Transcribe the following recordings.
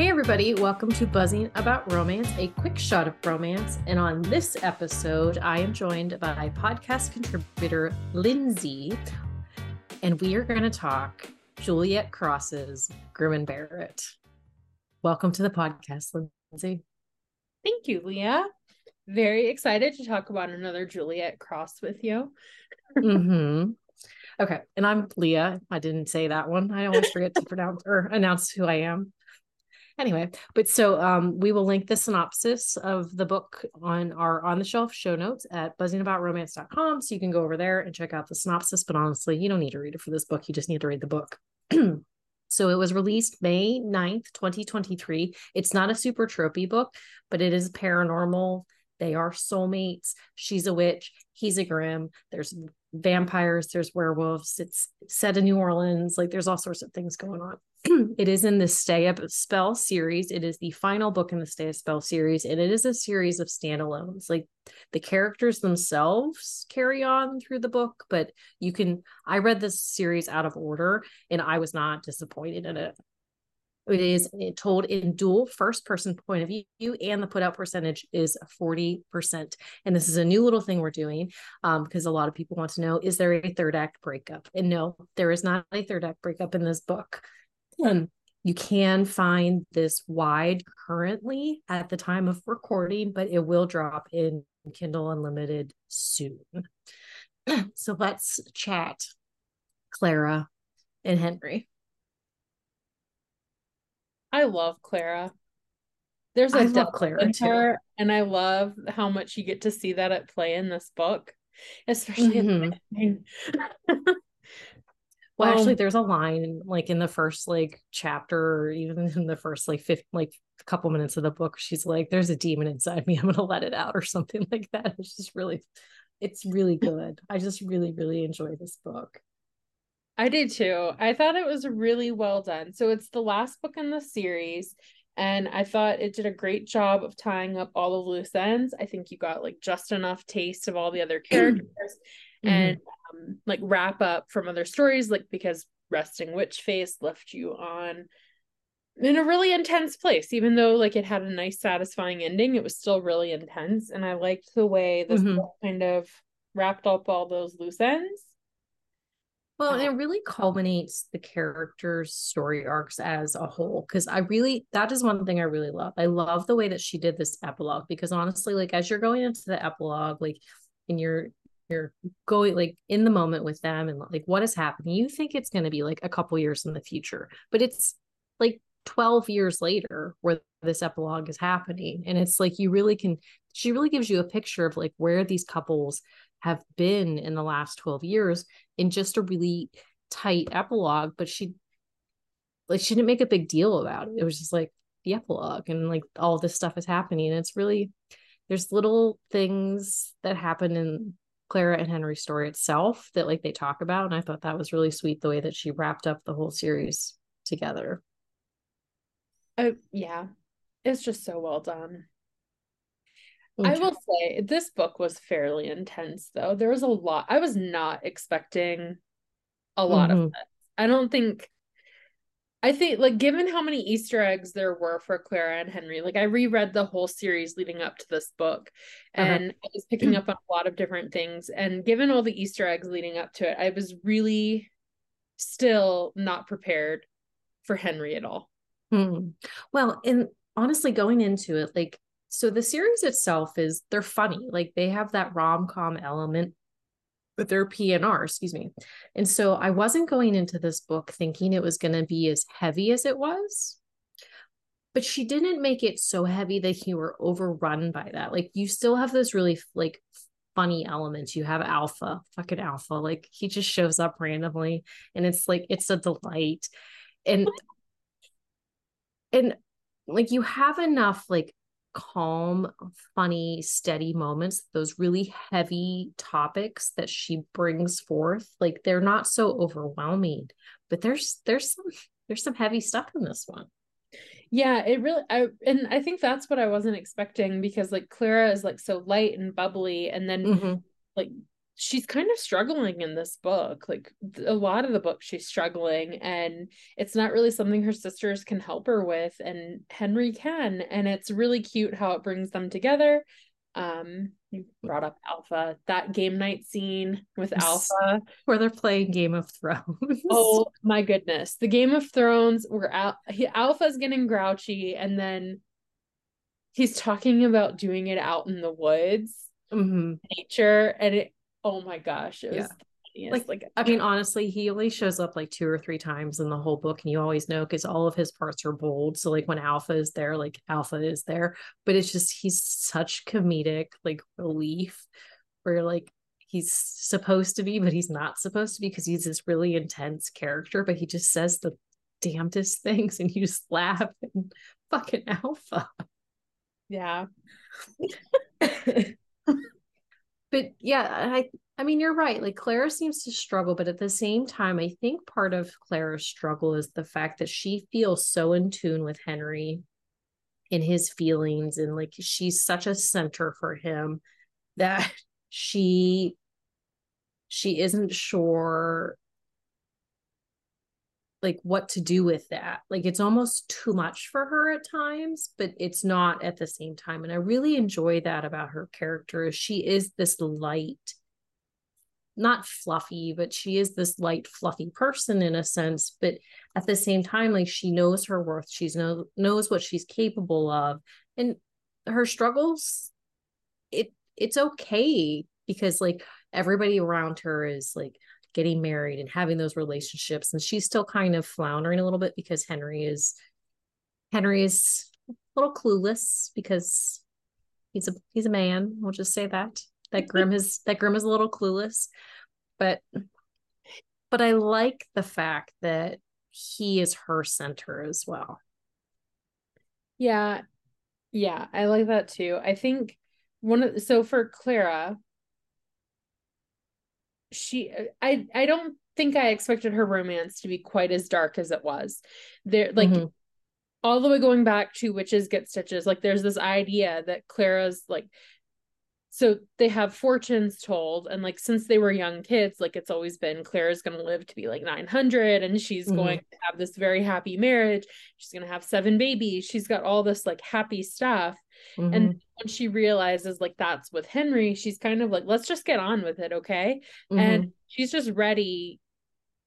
Hey, everybody, welcome to Buzzing About Romance, a quick shot of romance. And on this episode, I am joined by podcast contributor Lindsey, and we are going to talk Juliette Cross's Grim and Bear it. Welcome to the podcast, Lindsey. Thank you, Leah. Very excited to talk about another Juliette Cross with you. mm-hmm. Okay. And I'm Leah. I didn't say that one. I always forget to pronounce or announce who I am anyway but so um, we will link the synopsis of the book on our on the shelf show notes at buzzingaboutromance.com so you can go over there and check out the synopsis but honestly you don't need to read it for this book. You just need to read the book. So it was released may 9th 2023 it's not a super tropey book but it is paranormal they are soulmates she's a witch he's a grim there's vampires there's werewolves it's set in new orleans like there's all sorts of things going on it is in the Stay a Spell series. It is the final book in the Stay a Spell series, and it is a series of standalones. Like the characters themselves carry on through the book, but you can. I read this series out of order, and I was not disappointed in it. It is told in dual first person point of view, and the put out percentage is 40%. And this is a new little thing we're doing um, because a lot of people want to know is there a third act breakup? And no, there is not a third act breakup in this book. Um, you can find this wide currently at the time of recording, but it will drop in Kindle Unlimited soon. so let's chat Clara and Henry. I love Clara. There's a I love Clara her, and I love how much you get to see that at play in this book, especially mm-hmm. Well, um, actually, there's a line like in the first like chapter, or even in the first like fifth like a couple minutes of the book. She's like, "There's a demon inside me. I'm gonna let it out," or something like that. It's just really, it's really good. I just really, really enjoy this book. I did too. I thought it was really well done. So it's the last book in the series, and I thought it did a great job of tying up all the loose ends. I think you got like just enough taste of all the other characters. Mm-hmm. and um, like wrap up from other stories like because resting witch face left you on in a really intense place even though like it had a nice satisfying ending it was still really intense and i liked the way this mm-hmm. kind of wrapped up all those loose ends well, and it really culminates the characters' story arcs as a whole. Because I really, that is one thing I really love. I love the way that she did this epilogue. Because honestly, like as you're going into the epilogue, like, and you're you're going like in the moment with them and like what is happening you think it's going to be like a couple years in the future but it's like 12 years later where this epilogue is happening and it's like you really can she really gives you a picture of like where these couples have been in the last 12 years in just a really tight epilogue but she like she didn't make a big deal about it it was just like the epilogue and like all this stuff is happening and it's really there's little things that happen in Clara and Henry's story itself that like they talk about. And I thought that was really sweet the way that she wrapped up the whole series together. Oh yeah. It's just so well done. I will say this book was fairly intense though. There was a lot. I was not expecting a lot mm-hmm. of this. I don't think I think like given how many Easter eggs there were for Clara and Henry, like I reread the whole series leading up to this book uh-huh. and uh-huh. I was picking up on a lot of different things. And given all the Easter eggs leading up to it, I was really still not prepared for Henry at all. Hmm. Well, and honestly, going into it, like so the series itself is they're funny. Like they have that rom-com element but they're PNR, excuse me. And so I wasn't going into this book thinking it was going to be as heavy as it was. But she didn't make it so heavy that you were overrun by that. Like you still have this really like funny elements. You have Alpha, fucking Alpha. Like he just shows up randomly and it's like it's a delight. And and like you have enough like calm, funny, steady moments, those really heavy topics that she brings forth, like they're not so overwhelming, but there's there's some there's some heavy stuff in this one. Yeah, it really I and I think that's what I wasn't expecting because like Clara is like so light and bubbly and then mm-hmm. like she's kind of struggling in this book. Like a lot of the book, she's struggling, and it's not really something her sisters can help her with, and Henry can. And it's really cute how it brings them together. Um, you brought up Alpha, that game night scene with Alpha, where they're playing Game of Thrones. oh my goodness, the Game of Thrones, where Al- Alpha's getting grouchy, and then he's talking about doing it out in the woods, mm-hmm. nature, and it oh my gosh, it was yeah. like, like I mean, honestly, he only shows up like two or three times in the whole book, and you always know because all of his parts are bold. So like when Alpha is there, like Alpha is there, but it's just he's such comedic like relief, where like he's supposed to be, but he's not supposed to be because he's this really intense character, but he just says the damnedest things, and you just laugh and fucking Alpha. Yeah. but yeah, I I mean you're right. Like Clara seems to struggle, but at the same time, I think part of Clara's struggle is the fact that she feels so in tune with Henry in his feelings and like she's such a center for him that she she isn't sure like what to do with that. Like it's almost too much for her at times, but it's not at the same time. And I really enjoy that about her character. She is this light, not fluffy, but she is this light, fluffy person in a sense. But at the same time, like she knows her worth. She's know knows what she's capable of. And her struggles, it it's okay because like everybody around her is like getting married and having those relationships and she's still kind of floundering a little bit because henry is henry is a little clueless because he's a he's a man we'll just say that. That grim is that grim is a little clueless but but i like the fact that he is her center as well. Yeah. Yeah i like that too. I think one of so for clara she i i don't think i expected her romance to be quite as dark as it was there like mm-hmm. all the way going back to witches get stitches like there's this idea that clara's like so they have fortunes told and like since they were young kids like it's always been clara's going to live to be like 900 and she's mm-hmm. going to have this very happy marriage she's going to have seven babies she's got all this like happy stuff mm-hmm. and when she realizes like that's with henry she's kind of like let's just get on with it okay mm-hmm. and she's just ready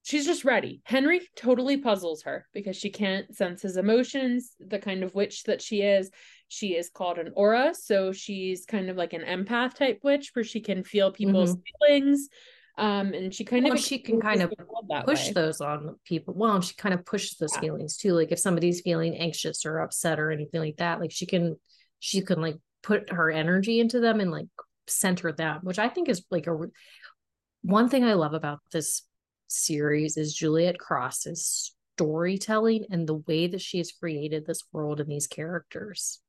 she's just ready. Henry totally puzzles her because she can't sense his emotions, the kind of witch that she is. She is called an aura, so she's kind of like an empath type witch where she can feel people's mm-hmm. feelings. Um, and she kind well, of she can kind of push way. those on people. Well, she kind of pushes those yeah. feelings too. Like if somebody's feeling anxious or upset or anything like that, like she can she can like put her energy into them and like center them, which I think is like a one thing I love about this series is Juliette Cross's storytelling and the way that she has created this world and these characters.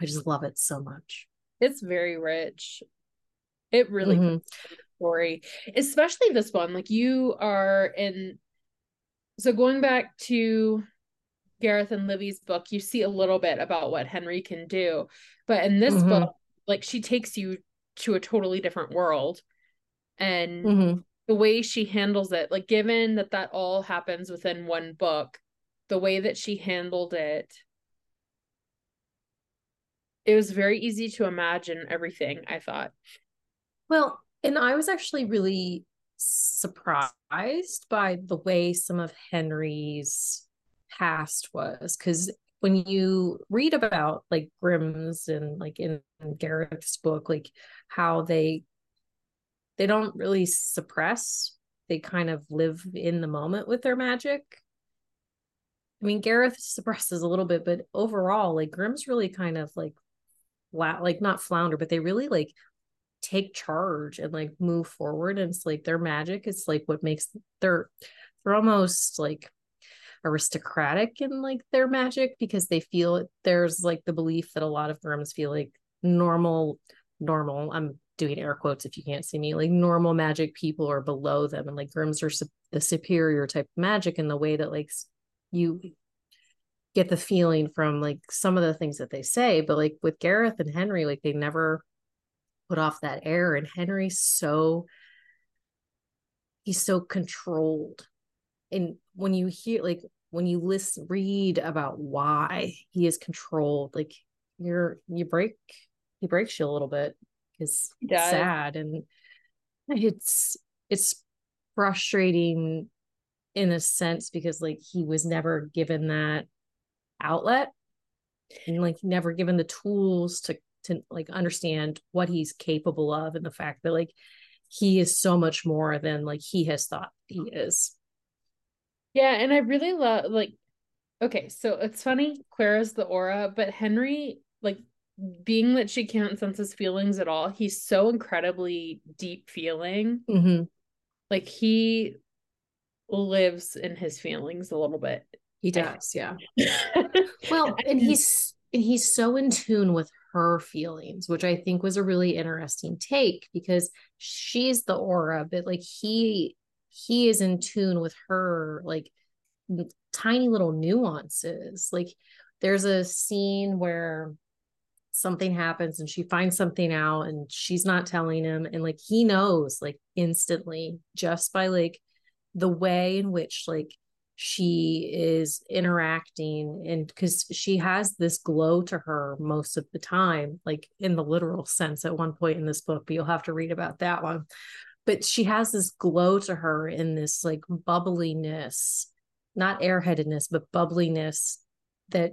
I just love it so much. It's very rich. It really mm-hmm. story, especially this one. Like you are in. So going back to Gareth and Livy's book, you see a little bit about what Henry can do, but in this mm-hmm. book, like she takes you to a totally different world, and mm-hmm. the way she handles it, like given that that all happens within one book, the way that she handled it it was very easy to imagine everything i thought well and i was actually really surprised by the way some of henry's past was because when you read about like grimm's and like in, gareth's book like how they they don't really suppress they kind of live in the moment with their magic I mean, Gareth suppresses a little bit, but overall, like Grimm's really kind of like like not flounder, but they really like take charge and like move forward. And it's like their magic it's like what makes they're they're almost like aristocratic in like their magic because they feel there's like the belief that a lot of Grimms feel like normal normal i'm doing air quotes if you can't see me like normal magic people are below them and like Grimms are su- the superior type of magic in the way that like you get the feeling from like some of the things that they say but like with gareth and henry like they never put off that air and henry's so he's so controlled and when you hear like when you listen read about why he is controlled like you're you break he breaks you a little bit because it's sad and it's it's frustrating in a sense because like he was never given that outlet and like never given the tools to to like understand what he's capable of and the fact that like he is so much more than like he has thought he is yeah and i really love like okay so it's funny clara's the aura but henry like being that she can't sense his feelings at all he's so incredibly deep feeling. Mm-hmm. like he lives in his feelings a little bit. He does yeah. Well and he's and he's so in tune with her feelings, which I think was a really interesting take because she's the aura, but like he he is in tune with her like tiny little nuances. Like there's a scene where something happens and she finds something out and she's not telling him and like he knows like instantly just by like the way in which like she is interacting and because she has this glow to her most of the time like in the literal sense at one point in this book but you'll have to read about that one but she has this glow to her in this like bubbliness not airheadedness but bubbliness that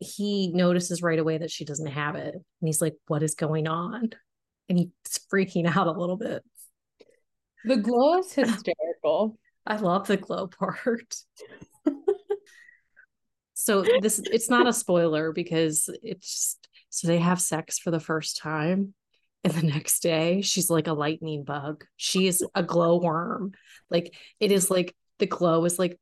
he notices right away that she doesn't have it. And he's like what is going on? And he's freaking out a little bit. The glow is hysterical. I love the glow part. so this it's not a spoiler because it's just, so they have sex for the first time and the next day she's like a lightning bug. She is a glowworm. Like it is like the glow is like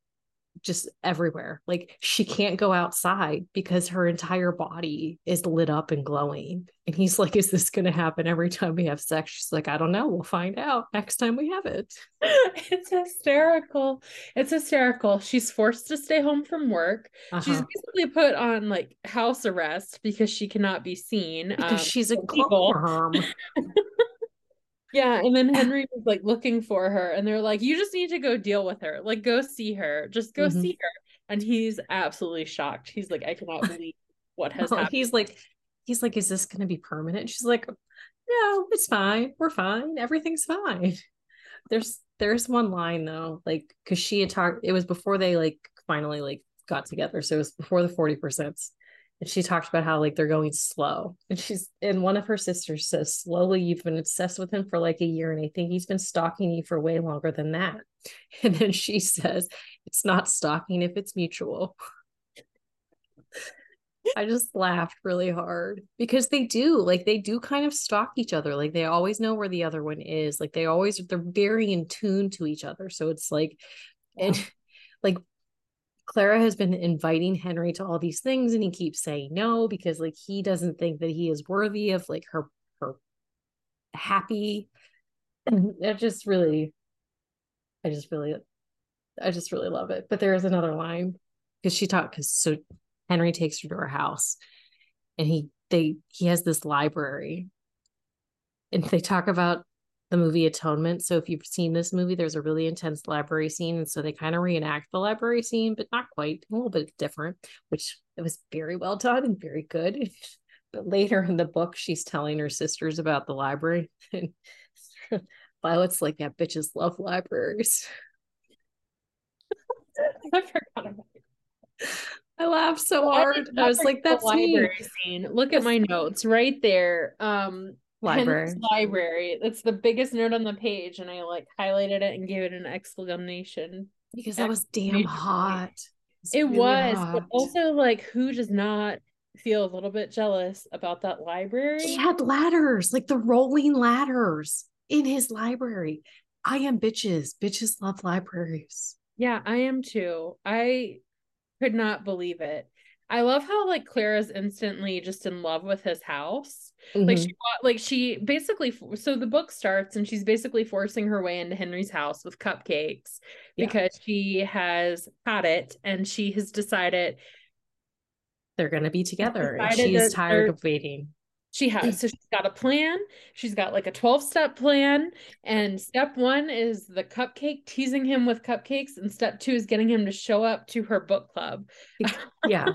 just everywhere. Like she can't go outside because her entire body is lit up and glowing. And he's like, Is this going to happen every time we have sex? She's like, I don't know. We'll find out next time we have it. it's hysterical. It's hysterical. She's forced to stay home from work. Uh-huh. She's basically put on like house arrest because she cannot be seen. Because um, she's a glowworm. Yeah, and then Henry was like looking for her, and they're like, "You just need to go deal with her. Like, go see her. Just go mm-hmm. see her." And he's absolutely shocked. He's like, "I cannot believe what has happened." He's like, "He's like, is this going to be permanent?" She's like, "No, it's fine. We're fine. Everything's fine." There's there's one line though, like because she had talked. It was before they like finally like got together, so it was before the forty percent and she talked about how like they're going slow. And she's and one of her sisters says slowly you've been obsessed with him for like a year and i think he's been stalking you for way longer than that. And then she says it's not stalking if it's mutual. I just laughed really hard because they do like they do kind of stalk each other. Like they always know where the other one is. Like they always they're very in tune to each other. So it's like and like Clara has been inviting Henry to all these things and he keeps saying no because like he doesn't think that he is worthy of like her her happy it just really I just really I just really love it. But there is another line because she talked because so Henry takes her to her house and he they he has this library and they talk about the movie Atonement. So if you've seen this movie, there's a really intense library scene. And so they kind of reenact the library scene, but not quite, a little bit different, which it was very well done and very good. but later in the book, she's telling her sisters about the library. And Violet's like, yeah, bitches love libraries. I forgot about it. I laughed so hard. I, I was like, that's library me. scene. Look at my notes right there. Um, library. library. That's the biggest note on the page, and I like highlighted it and gave it an exclamation because that was damn hot. It was, it really was but also like, who does not feel a little bit jealous about that library? He had ladders, like the rolling ladders in his library. I am bitches. Bitches love libraries. Yeah, I am too. I could not believe it. I love how like Clara's instantly just in love with his house. Mm-hmm. Like she like she basically so the book starts and she's basically forcing her way into Henry's house with cupcakes yeah. because she has had it and she has decided they're going to be together and she's tired of waiting. She has so she's got a plan. She's got like a 12 step plan and step one is the cupcake teasing him with cupcakes and step two is getting him to show up to her book club. Yeah.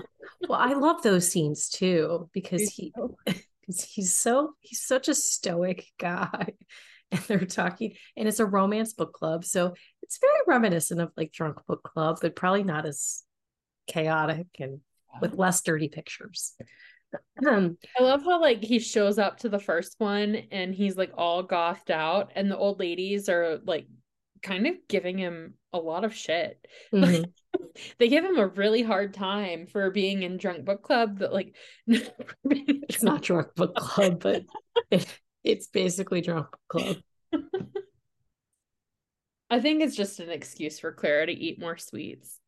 Well i love those scenes too because he oh. because he's so he's such a stoic guy and they're talking and it's a romance book club so it's very reminiscent of like drunk book club but probably not as chaotic and with less dirty pictures um, I love how like he shows up to the first one and he's like all gothed out, and the old ladies are like kind of giving him a lot of shit. Mm-hmm. they give him a really hard time for being in drunk book club. That like it's not drunk book club, but it, it's basically drunk book club. I think it's just an excuse for Clara to eat more sweets.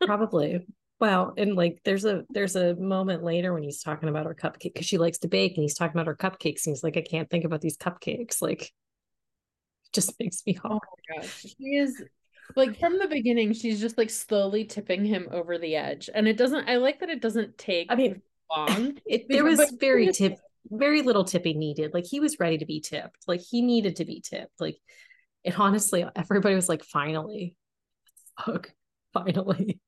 Probably. Well, and like there's a there's a moment later when he's talking about her cupcake because she likes to bake and he's talking about her cupcakes and he's like, I can't think about these cupcakes. Like it just makes me oh hard. Oh my gosh. She is like from the beginning, she's just like slowly tipping him over the edge. And it doesn't I like that it doesn't take I mean long. It, there was very tip very little tipping needed. Like he was ready to be tipped. Like he needed to be tipped. Like it honestly, everybody was like, finally. Fuck. Finally.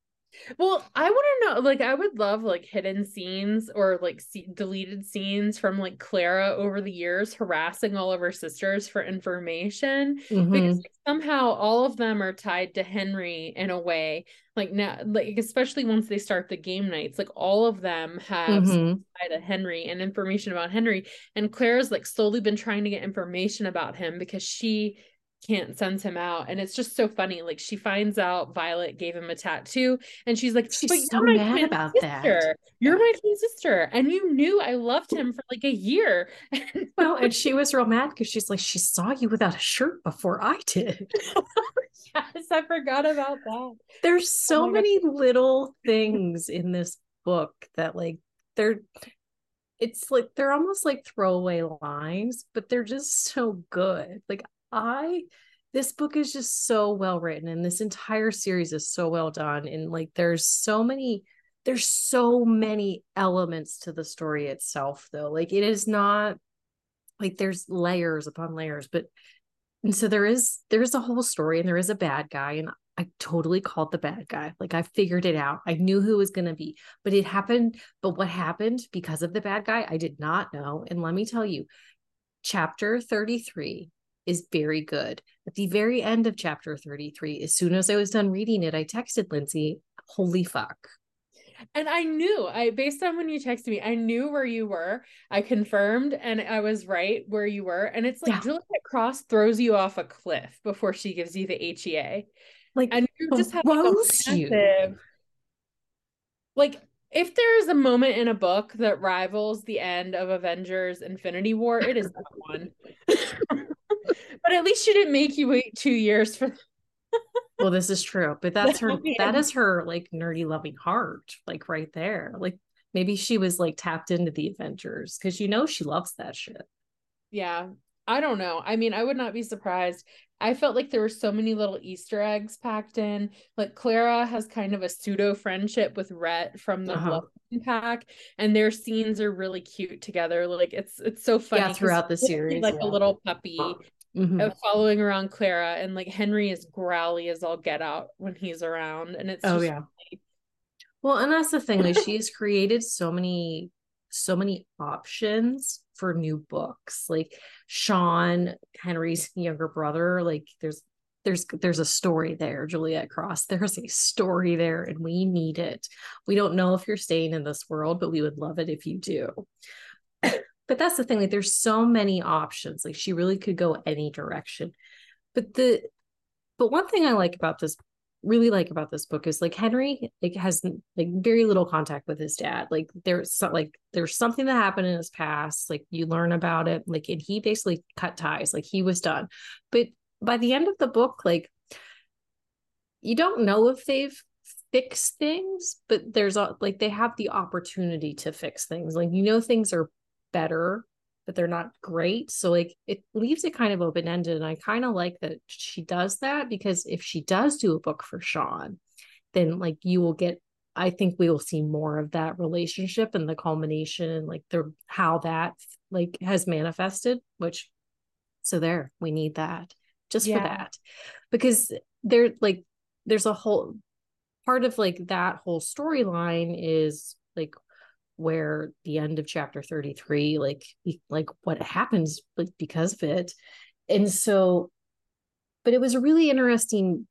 Well, I want to know, like, I would love like hidden scenes or like see- deleted scenes from like Clara over the years harassing all of her sisters for information mm-hmm. because like, somehow all of them are tied to Henry in a way. Like now, like especially once they start the game nights, like all of them have mm-hmm. tied to Henry and information about Henry. And Clara's like slowly been trying to get information about him because she can't send him out. And it's just so funny. Like she finds out Violet gave him a tattoo and she's like, she's so mad about sister. that. You're my twin sister. And you knew I loved him for like a year. well, and she was real mad because she's like, she saw you without a shirt before I did. yes, I forgot about that. There's oh so oh many God. little things in this book that like they're it's like they're almost like throwaway lines, but they're just so good. Like I this book is just so well written and this entire series is so well done and like there's so many there's so many elements to the story itself though like it is not like there's layers upon layers but and so there is there's a whole story and there is a bad guy and I totally called the bad guy. Like I figured it out. I knew who was going to be. But it happened, but what happened because of the bad guy, I did not know. And let me tell you, chapter 33 is very good. At the very end of chapter 33, as soon as I was done reading it, I texted Lindsey, holy fuck. And I knew, I based on when you texted me, I knew where you were. I confirmed and I was right where you were. And it's like yeah. Juliette Cross throws you off a cliff before she gives you the HEA. Like and you just have like, massive, like if there is a moment in a book that rivals the end of Avengers Infinity War, it is that one. but at least she didn't make you wait two years for well this is true but that's her that is her like nerdy loving heart like right there like maybe she was like tapped into the avengers because you know she loves that shit yeah i don't know i mean i would not be surprised i felt like there were so many little easter eggs packed in like clara has kind of a pseudo friendship with rhett from the uh-huh. pack and their scenes are really cute together like it's it's so funny yeah, throughout the series like yeah. a little puppy mm-hmm. of following around Clara, and like Henry is growly as all get out when he's around, and it's oh yeah. Well, and that's the thing, like she's created so many, so many options for new books. Like Sean, Henry's younger brother, like there's there's there's a story there juliette cross there's a story there and we need it we don't know if you're staying in this world but we would love it if you do but that's the thing like there's so many options like she really could go any direction. But the but one thing i like about this really like about this book is like henry like has like very little contact with his dad. Like there's so, like there's something that happened in his past like you learn about it like and he basically cut ties like he was done. But by the end of the book like you don't know if they've fixed things but there's like they have the opportunity to fix things. Like you know things are better but they're not great so like it leaves it kind of open ended and i kind of like that she does that because if she does do a book for sean then like you will get i think we will see more of that relationship and the culmination and like the how that like has manifested, which so there, we need that just yeah. for that. Because there like there's a whole part of like that whole storyline is like where the end of chapter 33 like like what happens like because of it and so but it was a really interesting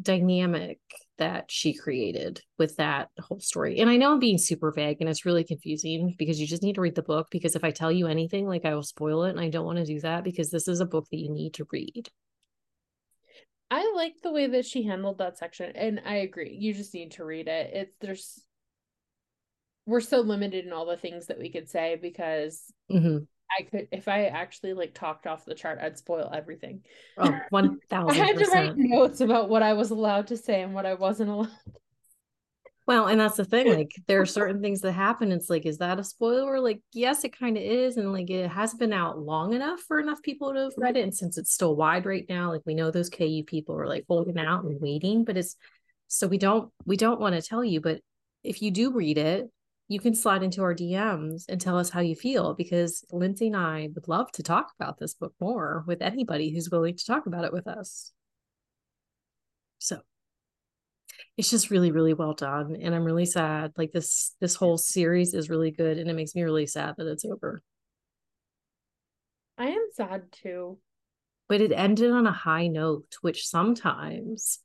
dynamic that she created with that whole story. And I know I'm being super vague and it's really confusing because you just need to read the book. Because if I tell you anything, like I will spoil it. And I don't want to do that because this is a book that you need to read. I like the way that she handled that section. And I agree. You just need to read it. It's there's we're so limited in all the things that we could say because mm-hmm. I could if I actually like talked off the chart, I'd spoil everything. Oh, one thousand. I had to write notes about what I was allowed to say and what I wasn't allowed. Well, and that's the thing. Like, there are certain things that happen. It's like, is that a spoiler? Like, yes, it kind of is, and like, it has been out long enough for enough people to have read it. And since it's still wide right now, like, we know those KU people are like holding out and waiting, but it's so we don't we don't want to tell you. But if you do read it, you can slide into our DMs and tell us how you feel because Lindsey and I would love to talk about this book more with anybody who's willing to talk about it with us. So it's just really, really well done. And I'm really sad. Like this this whole series is really good and it makes me really sad that it's over. I am sad too. But it ended on a high note, which sometimes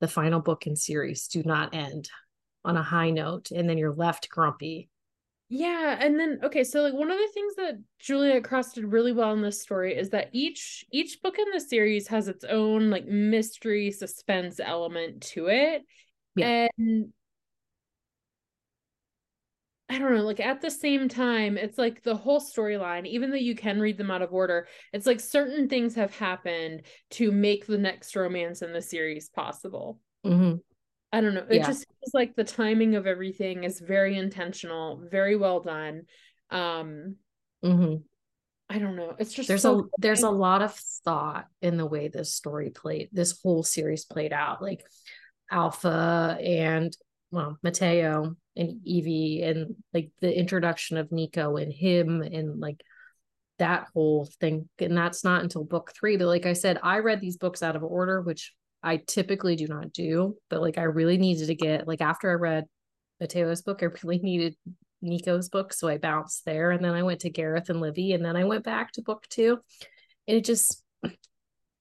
the final book in series do not end on a high note and then you're left grumpy. Yeah, and then okay, so like one of the things that Juliette Cross did really well in this story is that each each book in the series has its own like mystery suspense element to it. Yeah. And I don't know, like at the same time, it's like the whole storyline, even though you can read them out of order, it's like certain things have happened to make the next romance in the series possible. Mm-hmm. I don't know. It yeah. just feels like the timing of everything is very intentional, very well done. Um mm-hmm. I don't know. It's just there's so a there's a lot of thought in the way this story played, this whole series played out. Like Alpha and well, Mateo and Evie and like the introduction of Nico and him and like that whole thing. And that's not until book three. But like I said, I read these books out of order, which I typically do not do, but like I really needed to get like after I read Mateo's book, I really needed Nico's book. So I bounced there and then I went to Gareth and Livy and then I went back to book two. And it just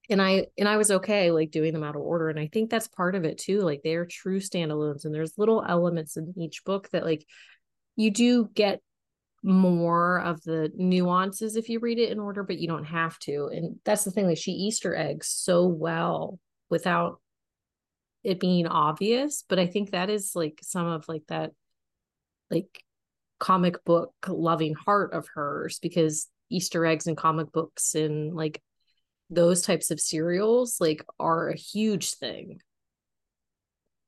and I and I was okay like doing them out of order. And I think that's part of it too. Like they're true standalones and there's little elements in each book that like you do get more of the nuances if you read it in order, but you don't have to. And that's the thing, like she Easter eggs so well without it being obvious but i think that is like some of like that like comic book loving heart of hers because easter eggs and comic books and like those types of serials like are a huge thing.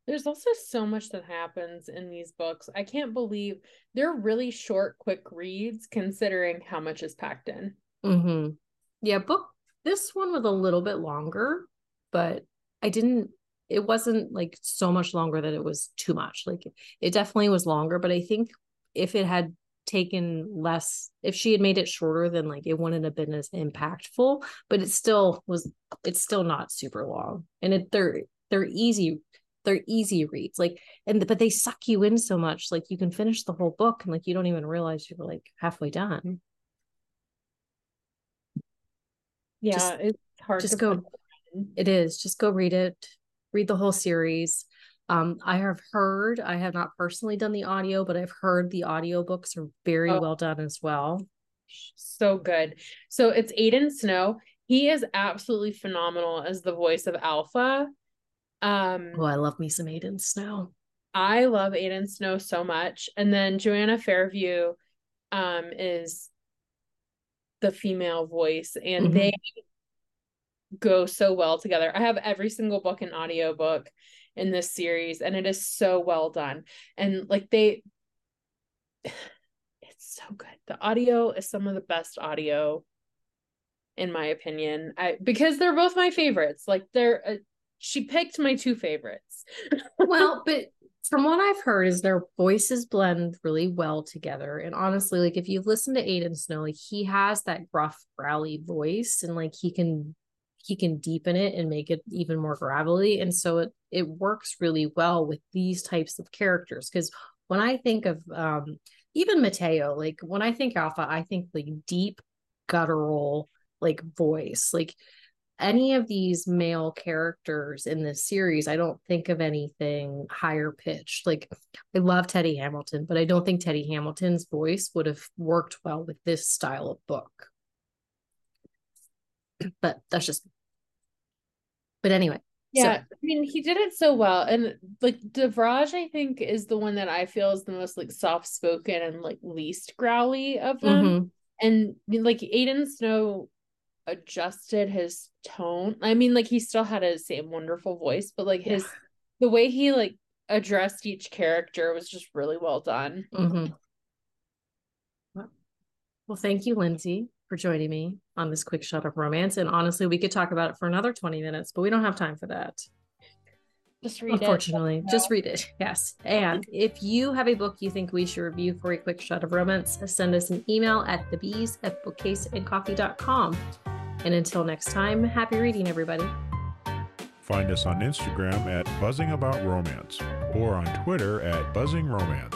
There's also so much that happens in these books. I can't believe they're really short quick reads considering how much is packed in. Mm-hmm. yeah book this one was a little bit longer but I didn't it wasn't like so much longer that it was too much. Like it definitely was longer, but I think if it had taken less if she had made it shorter then like it wouldn't have been as impactful but it still was it's still not super long. And it they're they're easy they're easy reads. Like and but they suck you in so much. Like you can finish the whole book and like you don't even realize you're like halfway done. Yeah just, it's hard just go it is. Just go read it. Read the whole series. Um, I have heard, I have not personally done the audio, but I've heard the audio books are very oh. well done as well. So good. So it's Aiden Snow. He is absolutely phenomenal as the voice of Alpha. Um, oh, I love me some Aiden Snow. I love Aiden Snow so much. And then Joanna Fairview um, is the female voice, and mm-hmm. they go so well together. I have every single book and audiobook in this series and it is so well done. And like they it's so good. The audio is some of the best audio in my opinion. I because they're both my favorites. Like they're uh, she picked my two favorites. well, but from what I've heard, is their voices blend really well together. And honestly, like if you've listened to Aiden Snow, like he has that gruff, growly voice, and like he can he can deepen it and make it even more gravelly. And so it it works really well with these types of characters. Because when I think of um even Mateo, like when I think alpha, I think like deep guttural like voice. Like any of these male characters in this series, I don't think of anything higher pitched. Like I love Teddy Hamilton, but I don't think Teddy Hamilton's voice would have worked well with this style of book. But that's just but anyway. Yeah, so. I mean he did it so well. And like Devraj, I think, is the one that I feel is the most like soft spoken and like least growly of them. Mm-hmm. And like Aiden Snow adjusted his tone. I mean, like he still had his same wonderful voice, but like his the way he like addressed each character was just really well done. Mm-hmm. Well, thank you, Lindsey, for joining me on this quick shot of romance. And honestly, we could talk about it for another 20 minutes, but we don't have time for that. Just read it. Unfortunately, it. just read it. Yes. And if you have a book you think we should review for a quick shot of romance, send us an email at thebees at bookcaseandcoffee.com. And until next time, happy reading, everybody. Find us on Instagram at Buzzing About Romance or on Twitter at Buzzing Romance.